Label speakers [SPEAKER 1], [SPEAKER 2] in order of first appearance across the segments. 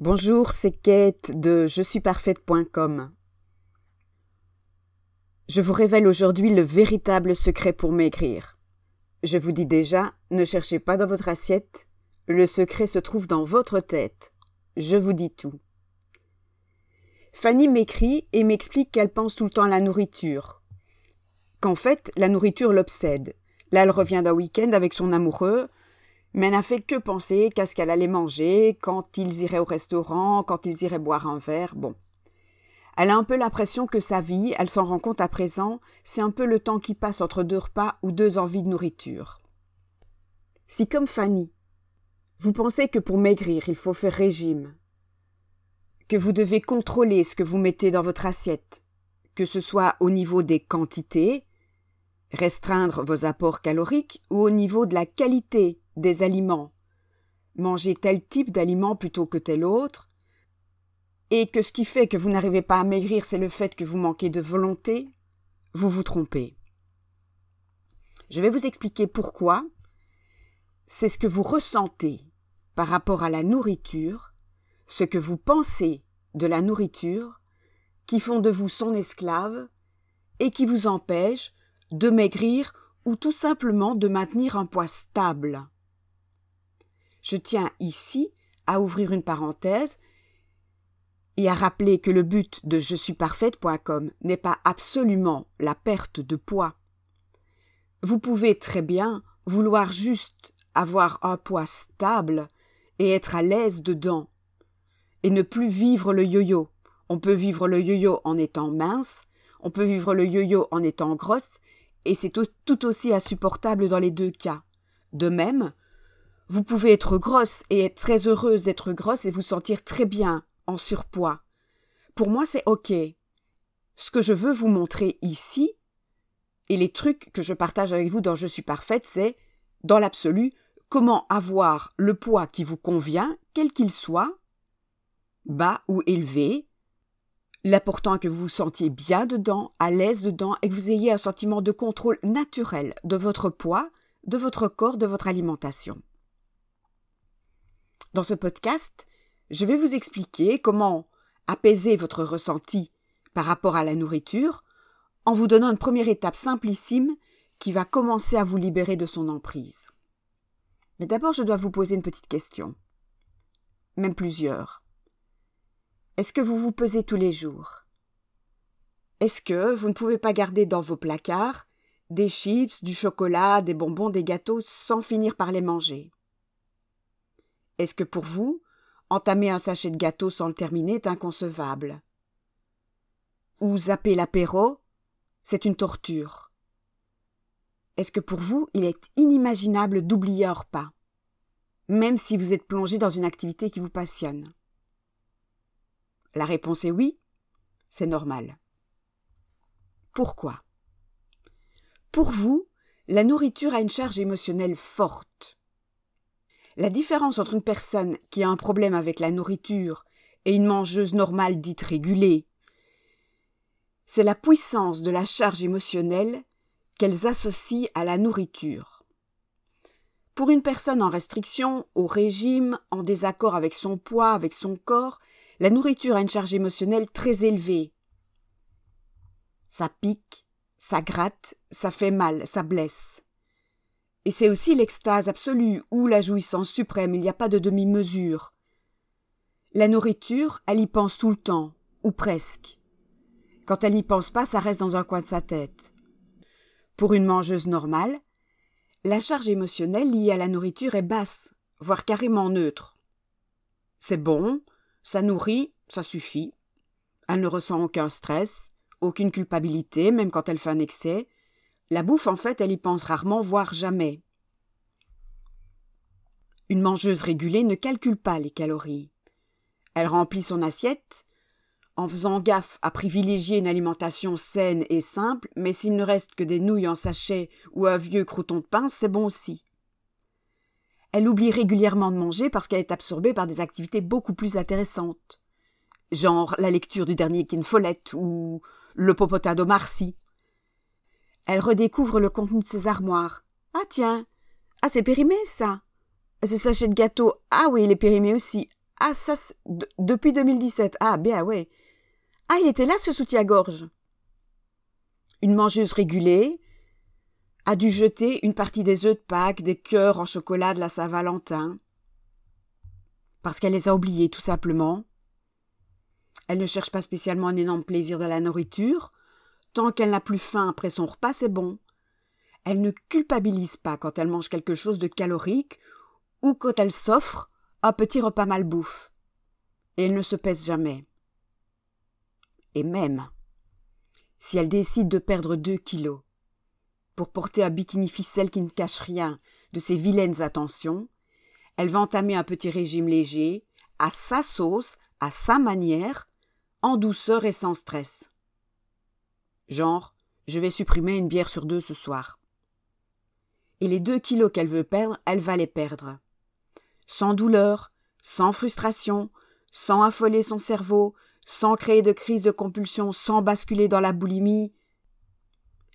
[SPEAKER 1] Bonjour, c'est Kate de je suis parfaite.com. Je vous révèle aujourd'hui le véritable secret pour maigrir. Je vous dis déjà, ne cherchez pas dans votre assiette, le secret se trouve dans votre tête. Je vous dis tout. Fanny m'écrit et m'explique qu'elle pense tout le temps à la nourriture. Qu'en fait, la nourriture l'obsède. Là, elle revient d'un week-end avec son amoureux, mais n'a fait que penser qu'à ce qu'elle allait manger, quand ils iraient au restaurant, quand ils iraient boire un verre, bon. Elle a un peu l'impression que sa vie, elle s'en rend compte à présent, c'est un peu le temps qui passe entre deux repas ou deux envies de nourriture. Si comme Fanny, vous pensez que pour maigrir il faut faire régime, que vous devez contrôler ce que vous mettez dans votre assiette, que ce soit au niveau des quantités, restreindre vos apports caloriques, ou au niveau de la qualité des aliments, manger tel type d'aliment plutôt que tel autre, et que ce qui fait que vous n'arrivez pas à maigrir, c'est le fait que vous manquez de volonté, vous vous trompez. Je vais vous expliquer pourquoi. C'est ce que vous ressentez par rapport à la nourriture, ce que vous pensez de la nourriture, qui font de vous son esclave et qui vous empêche de maigrir ou tout simplement de maintenir un poids stable. Je tiens ici à ouvrir une parenthèse et à rappeler que le but de je suis parfaite.com n'est pas absolument la perte de poids. Vous pouvez très bien vouloir juste avoir un poids stable et être à l'aise dedans, et ne plus vivre le yo-yo. On peut vivre le yo-yo en étant mince, on peut vivre le yo-yo en étant grosse, et c'est tout aussi insupportable dans les deux cas. De même, vous pouvez être grosse et être très heureuse d'être grosse et vous sentir très bien en surpoids. Pour moi, c'est OK. Ce que je veux vous montrer ici, et les trucs que je partage avec vous dans Je suis parfaite, c'est, dans l'absolu, comment avoir le poids qui vous convient, quel qu'il soit, bas ou élevé, l'important est que vous vous sentiez bien dedans, à l'aise dedans, et que vous ayez un sentiment de contrôle naturel de votre poids, de votre corps, de votre alimentation. Dans ce podcast, je vais vous expliquer comment apaiser votre ressenti par rapport à la nourriture en vous donnant une première étape simplissime qui va commencer à vous libérer de son emprise. Mais d'abord, je dois vous poser une petite question. Même plusieurs. Est-ce que vous vous pesez tous les jours? Est-ce que vous ne pouvez pas garder dans vos placards des chips, du chocolat, des bonbons, des gâteaux sans finir par les manger? Est-ce que pour vous, entamer un sachet de gâteau sans le terminer est inconcevable? Ou zapper l'apéro, c'est une torture? Est-ce que pour vous, il est inimaginable d'oublier un repas, même si vous êtes plongé dans une activité qui vous passionne? La réponse est oui, c'est normal. Pourquoi? Pour vous, la nourriture a une charge émotionnelle forte. La différence entre une personne qui a un problème avec la nourriture et une mangeuse normale dite régulée, c'est la puissance de la charge émotionnelle qu'elles associent à la nourriture. Pour une personne en restriction, au régime, en désaccord avec son poids, avec son corps, la nourriture a une charge émotionnelle très élevée. Ça pique, ça gratte, ça fait mal, ça blesse. Et c'est aussi l'extase absolue ou la jouissance suprême, il n'y a pas de demi-mesure. La nourriture, elle y pense tout le temps, ou presque. Quand elle n'y pense pas, ça reste dans un coin de sa tête. Pour une mangeuse normale, la charge émotionnelle liée à la nourriture est basse, voire carrément neutre. C'est bon, ça nourrit, ça suffit. Elle ne ressent aucun stress, aucune culpabilité, même quand elle fait un excès, la bouffe, en fait, elle y pense rarement, voire jamais. Une mangeuse régulée ne calcule pas les calories. Elle remplit son assiette, en faisant gaffe à privilégier une alimentation saine et simple, mais s'il ne reste que des nouilles en sachet ou un vieux croûton de pain, c'est bon aussi. Elle oublie régulièrement de manger parce qu'elle est absorbée par des activités beaucoup plus intéressantes, genre la lecture du dernier Kin Follett ou le popotin de Marcy, elle redécouvre le contenu de ses armoires. Ah tiens Ah c'est périmé ça Ce sachet de gâteau Ah oui, il est périmé aussi. Ah, ça, depuis 2017. Ah, bien, ouais. Ah, il était là, ce soutien-gorge. Une mangeuse régulée a dû jeter une partie des œufs de Pâques, des cœurs en chocolat de la Saint-Valentin. Parce qu'elle les a oubliés, tout simplement. Elle ne cherche pas spécialement un énorme plaisir de la nourriture. Tant qu'elle n'a plus faim après son repas, c'est bon. Elle ne culpabilise pas quand elle mange quelque chose de calorique ou quand elle s'offre un petit repas malbouffe. Et elle ne se pèse jamais. Et même, si elle décide de perdre deux kilos, pour porter un bikini ficelle qui ne cache rien de ses vilaines attentions, elle va entamer un petit régime léger, à sa sauce, à sa manière, en douceur et sans stress. Genre, je vais supprimer une bière sur deux ce soir. Et les deux kilos qu'elle veut perdre, elle va les perdre. Sans douleur, sans frustration, sans affoler son cerveau, sans créer de crise de compulsion, sans basculer dans la boulimie,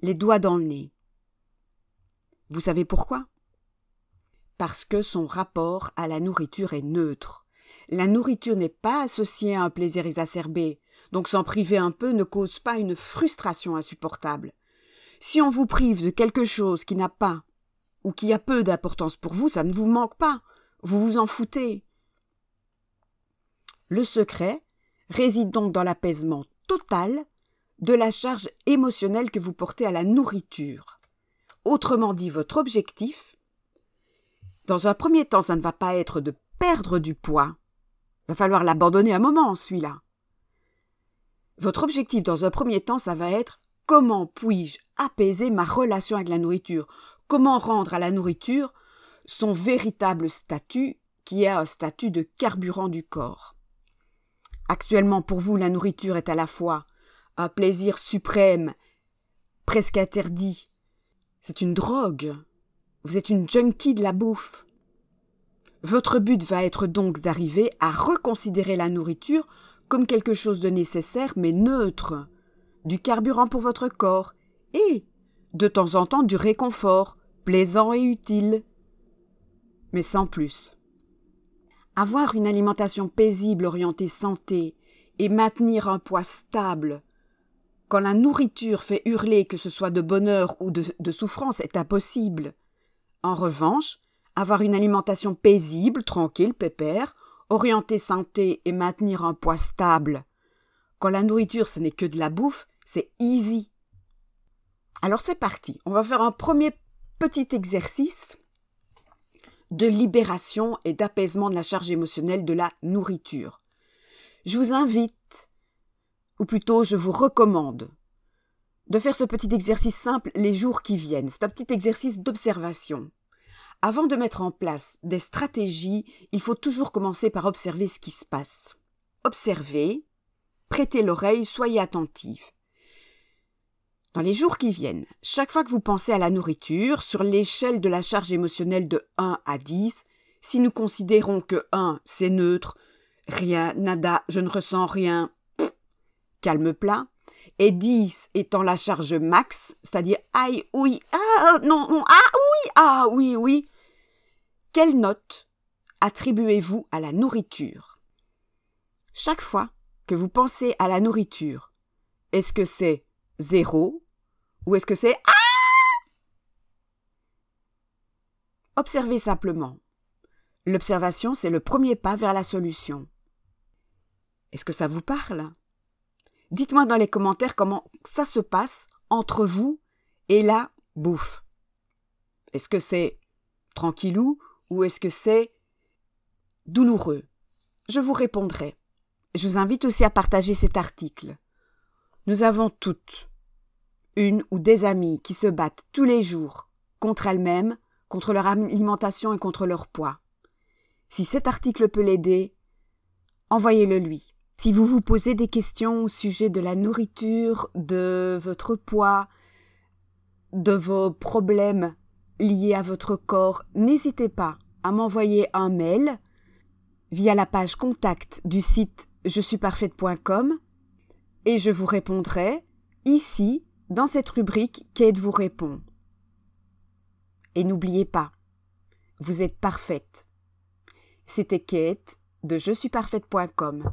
[SPEAKER 1] les doigts dans le nez. Vous savez pourquoi? Parce que son rapport à la nourriture est neutre. La nourriture n'est pas associée à un plaisir exacerbé, donc s'en priver un peu ne cause pas une frustration insupportable. Si on vous prive de quelque chose qui n'a pas ou qui a peu d'importance pour vous, ça ne vous manque pas, vous vous en foutez. Le secret réside donc dans l'apaisement total de la charge émotionnelle que vous portez à la nourriture. Autrement dit, votre objectif, dans un premier temps, ça ne va pas être de perdre du poids. Il va falloir l'abandonner un moment, celui-là. Votre objectif, dans un premier temps, ça va être comment puis-je apaiser ma relation avec la nourriture? Comment rendre à la nourriture son véritable statut, qui est un statut de carburant du corps? Actuellement, pour vous, la nourriture est à la fois un plaisir suprême, presque interdit. C'est une drogue. Vous êtes une junkie de la bouffe. Votre but va être donc d'arriver à reconsidérer la nourriture comme quelque chose de nécessaire mais neutre, du carburant pour votre corps et, de temps en temps, du réconfort, plaisant et utile, mais sans plus. Avoir une alimentation paisible orientée santé et maintenir un poids stable quand la nourriture fait hurler que ce soit de bonheur ou de, souffrance est impossible. En revanche, avoir une alimentation paisible, tranquille, pépère, orientée santé et maintenir un poids stable. Quand la nourriture ce n'est que de la bouffe, c'est easy. Alors c'est parti, on va faire un premier petit exercice de libération et d'apaisement de la charge émotionnelle de la nourriture. Je vous invite, ou plutôt je vous recommande, de faire ce petit exercice simple les jours qui viennent. C'est un petit exercice d'observation. Avant de mettre en place des stratégies, il faut toujours commencer par observer ce qui se passe. Observez, prêtez l'oreille, soyez attentive. Dans les jours qui viennent, chaque fois que vous pensez à la nourriture, sur l'échelle de la charge émotionnelle de 1 à 10, si nous considérons que 1 c'est neutre, rien, nada, je ne ressens rien, calme plat, et 10 étant la charge max, c'est-à-dire aïe, oui, ah, non, non, ah, oui, ah, oui, oui, quelle note attribuez-vous à la nourriture? Chaque fois que vous pensez à la nourriture, est-ce que c'est zéro ou est-ce que c'est Ah? Observez simplement. L'observation, c'est le premier pas vers la solution. Est-ce que ça vous parle? Dites-moi dans les commentaires comment ça se passe entre vous et la bouffe. Est-ce que c'est tranquillou ou est-ce que c'est douloureux? Je vous répondrai. Je vous invite aussi à partager cet article. Nous avons toutes une ou des amies qui se battent tous les jours contre elles-mêmes, contre leur alimentation et contre leur poids. Si cet article peut l'aider, envoyez-le lui. Si vous vous posez des questions au sujet de la nourriture, de votre poids, de vos problèmes liés à votre corps, n'hésitez pas à m'envoyer un mail via la page contact du site je suis parfaite.com et je vous répondrai ici dans cette rubrique Kate vous répond. Et n'oubliez pas, vous êtes parfaite. C'était Kate de je suis parfaite.com.